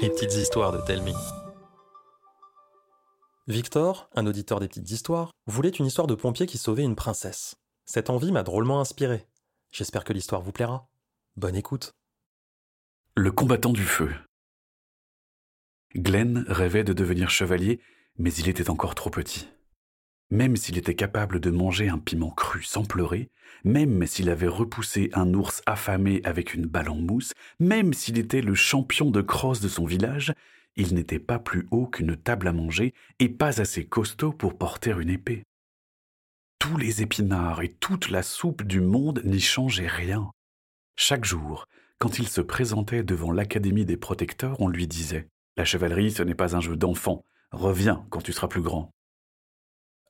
Les petites histoires de Telmi. Victor, un auditeur des petites histoires, voulait une histoire de pompier qui sauvait une princesse. Cette envie m'a drôlement inspiré. J'espère que l'histoire vous plaira. Bonne écoute. Le combattant du feu. Glenn rêvait de devenir chevalier, mais il était encore trop petit. Même s'il était capable de manger un piment cru sans pleurer, même s'il avait repoussé un ours affamé avec une balle en mousse, même s'il était le champion de crosse de son village, il n'était pas plus haut qu'une table à manger et pas assez costaud pour porter une épée. Tous les épinards et toute la soupe du monde n'y changeaient rien. Chaque jour, quand il se présentait devant l'Académie des protecteurs, on lui disait La chevalerie, ce n'est pas un jeu d'enfant, reviens quand tu seras plus grand.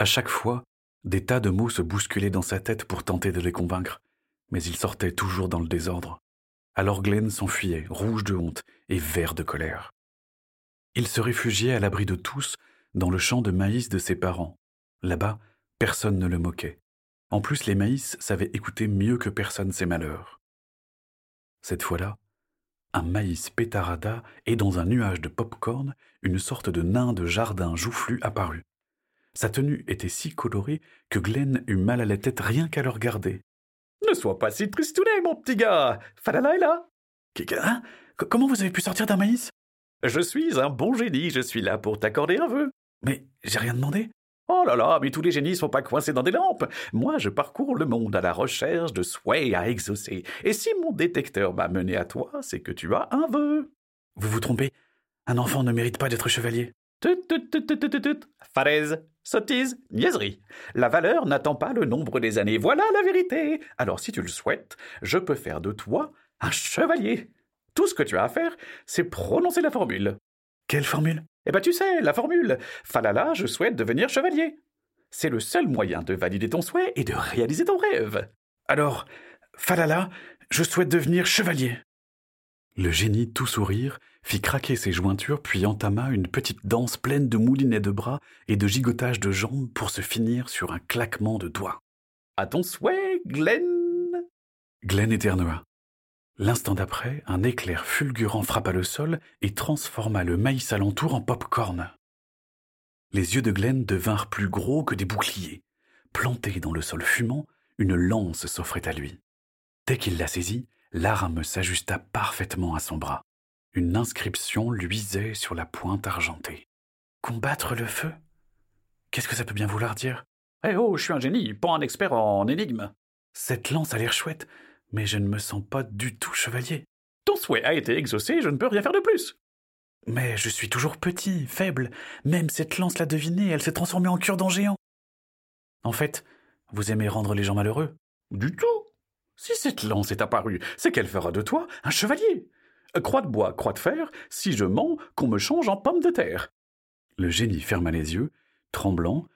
À chaque fois, des tas de mots se bousculaient dans sa tête pour tenter de les convaincre, mais il sortait toujours dans le désordre. Alors Glenn s'enfuyait, rouge de honte et vert de colère. Il se réfugiait à l'abri de tous dans le champ de maïs de ses parents. Là-bas, personne ne le moquait. En plus, les maïs savaient écouter mieux que personne ses malheurs. Cette fois-là, un maïs pétarada et dans un nuage de pop-corn, une sorte de nain de jardin joufflu apparut. Sa tenue était si colorée que Glenn eut mal à la tête rien qu'à le regarder. Ne sois pas si tristounet, mon petit gars. Falala est là. Hein? Comment vous avez pu sortir d'un maïs Je suis un bon génie, je suis là pour t'accorder un vœu. Mais j'ai rien demandé. Oh là là, mais tous les génies sont pas coincés dans des lampes. Moi, je parcours le monde à la recherche de souhaits à exaucer. Et si mon détecteur m'a mené à toi, c'est que tu as un vœu. Vous vous trompez. Un enfant ne mérite pas d'être chevalier. Tut, tut, tut. Falaise, sottise, niaiserie. La valeur n'attend pas le nombre des années. Voilà la vérité. Alors si tu le souhaites, je peux faire de toi un chevalier. Tout ce que tu as à faire, c'est prononcer la formule. Quelle formule? Eh ben tu sais, la formule. Falala, je souhaite devenir chevalier. C'est le seul moyen de valider ton souhait et de réaliser ton rêve. Alors, Falala, je souhaite devenir chevalier. Le génie, tout sourire, fit craquer ses jointures, puis entama une petite danse pleine de moulinets de bras et de gigotages de jambes pour se finir sur un claquement de doigts. À ton souhait, Glenn Glenn éternua. L'instant d'après, un éclair fulgurant frappa le sol et transforma le maïs alentour en pop-corn. Les yeux de Glenn devinrent plus gros que des boucliers. Planté dans le sol fumant, une lance s'offrait à lui. Dès qu'il la saisit, l'arme s'ajusta parfaitement à son bras. Une inscription luisait sur la pointe argentée. Combattre le feu? Qu'est-ce que ça peut bien vouloir dire Eh oh, je suis un génie, pas un expert en énigmes. Cette lance a l'air chouette, mais je ne me sens pas du tout chevalier. Ton souhait a été exaucé, je ne peux rien faire de plus. Mais je suis toujours petit, faible. Même cette lance l'a deviné, elle s'est transformée en cure-dent géant. En fait, vous aimez rendre les gens malheureux? Du tout. Si cette lance est apparue, c'est qu'elle fera de toi un chevalier. Croix de bois, croix de fer, si je mens, qu'on me change en pomme de terre. Le génie ferma les yeux, tremblant.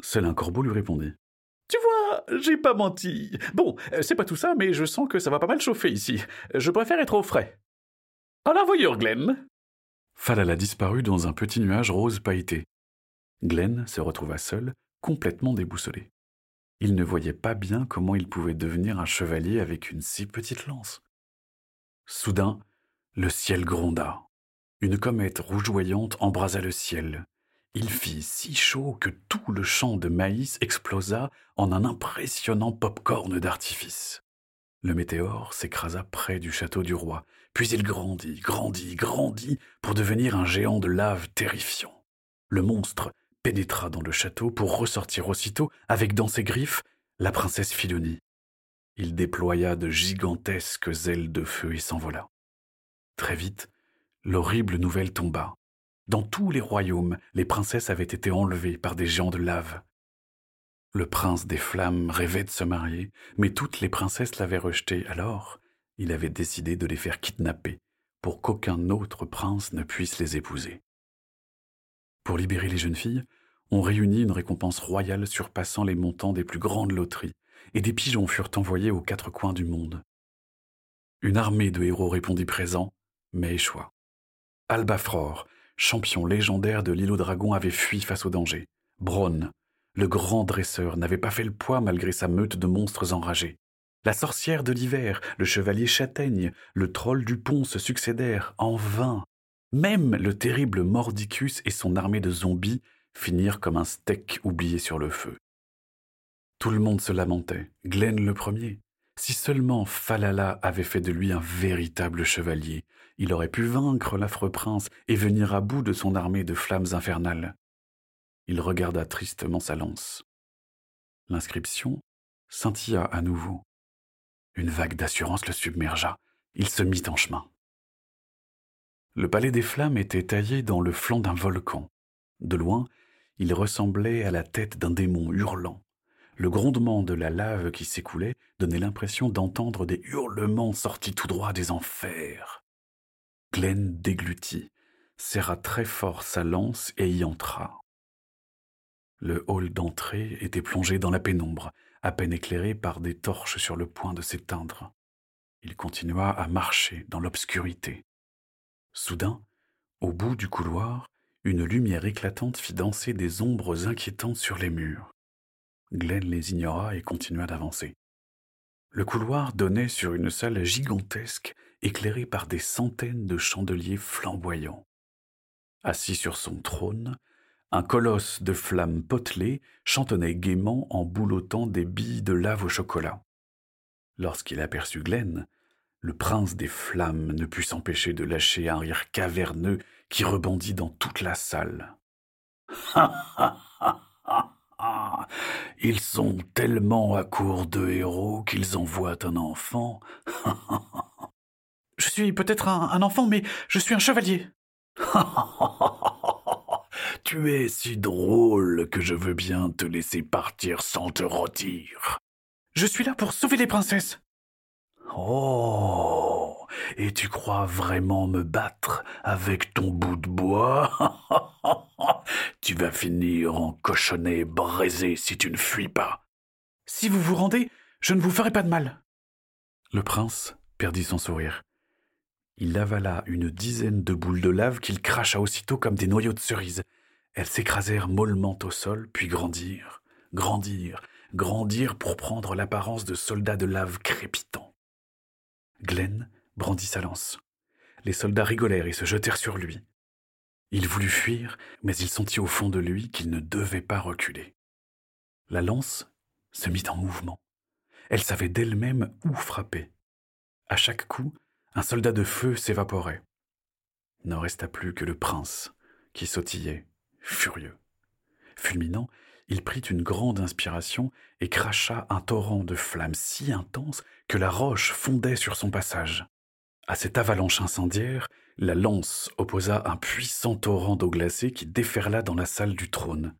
Seul un corbeau lui répondit. Tu vois, j'ai pas menti. Bon, c'est pas tout ça, mais je sens que ça va pas mal chauffer ici. Je préfère être au frais. À la voyure, Glenn. Falala disparut dans un petit nuage rose pailleté. Glenn se retrouva seul, complètement déboussolé. Il ne voyait pas bien comment il pouvait devenir un chevalier avec une si petite lance. Soudain, le ciel gronda. Une comète rougeoyante embrasa le ciel. Il fit si chaud que tout le champ de maïs explosa en un impressionnant pop-corn d'artifice. Le météore s'écrasa près du château du roi, puis il grandit, grandit, grandit pour devenir un géant de lave terrifiant. Le monstre pénétra dans le château pour ressortir aussitôt avec dans ses griffes la princesse Philonie. Il déploya de gigantesques ailes de feu et s'envola. Très vite, l'horrible nouvelle tomba. Dans tous les royaumes, les princesses avaient été enlevées par des géants de lave. Le prince des flammes rêvait de se marier, mais toutes les princesses l'avaient rejeté, alors il avait décidé de les faire kidnapper pour qu'aucun autre prince ne puisse les épouser. Pour libérer les jeunes filles, on réunit une récompense royale surpassant les montants des plus grandes loteries, et des pigeons furent envoyés aux quatre coins du monde. Une armée de héros répondit présent, mais échoua. Albafror, champion légendaire de l'île aux dragons, avait fui face au danger. Bronn, le grand dresseur, n'avait pas fait le poids malgré sa meute de monstres enragés. La sorcière de l'hiver, le chevalier châtaigne, le troll du pont se succédèrent en vain. Même le terrible Mordicus et son armée de zombies finirent comme un steak oublié sur le feu. Tout le monde se lamentait, Glenn le premier. Si seulement Falala avait fait de lui un véritable chevalier, il aurait pu vaincre l'affreux prince et venir à bout de son armée de flammes infernales. Il regarda tristement sa lance. L'inscription scintilla à nouveau. Une vague d'assurance le submergea. Il se mit en chemin. Le palais des flammes était taillé dans le flanc d'un volcan. De loin, il ressemblait à la tête d'un démon hurlant. Le grondement de la lave qui s'écoulait donnait l'impression d'entendre des hurlements sortis tout droit des enfers. Glenn déglutit, serra très fort sa lance et y entra. Le hall d'entrée était plongé dans la pénombre, à peine éclairé par des torches sur le point de s'éteindre. Il continua à marcher dans l'obscurité. Soudain, au bout du couloir, une lumière éclatante fit danser des ombres inquiétantes sur les murs. Glenn les ignora et continua d'avancer. Le couloir donnait sur une salle gigantesque éclairée par des centaines de chandeliers flamboyants. Assis sur son trône, un colosse de flammes potelées chantonnait gaiement en boulottant des billes de lave au chocolat. Lorsqu'il aperçut Glenn, le prince des flammes ne put s'empêcher de lâcher un rire caverneux qui rebondit dans toute la salle. Ils sont tellement à court de héros qu'ils envoient un enfant. je suis peut-être un, enfant, mais je suis un chevalier. tu es si drôle que je veux bien te laisser partir sans te rôtir. Je suis là pour sauver les princesses. Oh. Et tu crois vraiment me battre avec ton bout de bois? Tu vas finir en cochonnet braisé si tu ne fuis pas. Si vous vous rendez, je ne vous ferai pas de mal. Le prince perdit son sourire. Il avala une dizaine de boules de lave qu'il cracha aussitôt comme des noyaux de cerises. Elles s'écrasèrent mollement au sol, puis grandirent, grandirent, grandirent pour prendre l'apparence de soldats de lave crépitants. Glenn brandit sa lance. Les soldats rigolèrent et se jetèrent sur lui. Il voulut fuir, mais il sentit au fond de lui qu'il ne devait pas reculer. La lance se mit en mouvement. Elle savait d'elle-même où frapper. À chaque coup, un soldat de feu s'évaporait. Ne resta plus que le prince, qui sautillait, furieux. Fulminant, il prit une grande inspiration et cracha un torrent de flammes si intense que la roche fondait sur son passage. À cette avalanche incendiaire, la lance opposa un puissant torrent d'eau glacée qui déferla dans la salle du trône.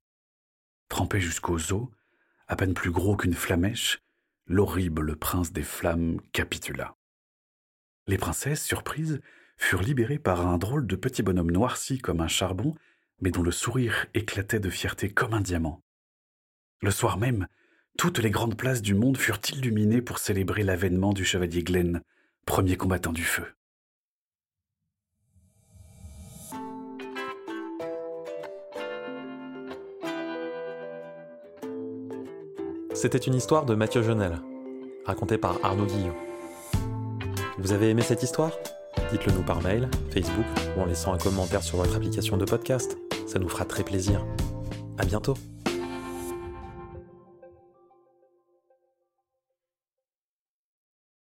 Trempé jusqu'aux os, à peine plus gros qu'une flamèche, l'horrible prince des flammes capitula. Les princesses, surprises, furent libérées par un drôle de petit bonhomme noirci comme un charbon, mais dont le sourire éclatait de fierté comme un diamant. Le soir même, toutes les grandes places du monde furent illuminées pour célébrer l'avènement du chevalier Glenn, premier combattant du feu. C'était une histoire de Mathieu Genel, racontée par Arnaud Guillot. Vous avez aimé cette histoire? Dites-le nous par mail, Facebook ou en laissant un commentaire sur votre application de podcast. Ça nous fera très plaisir. À bientôt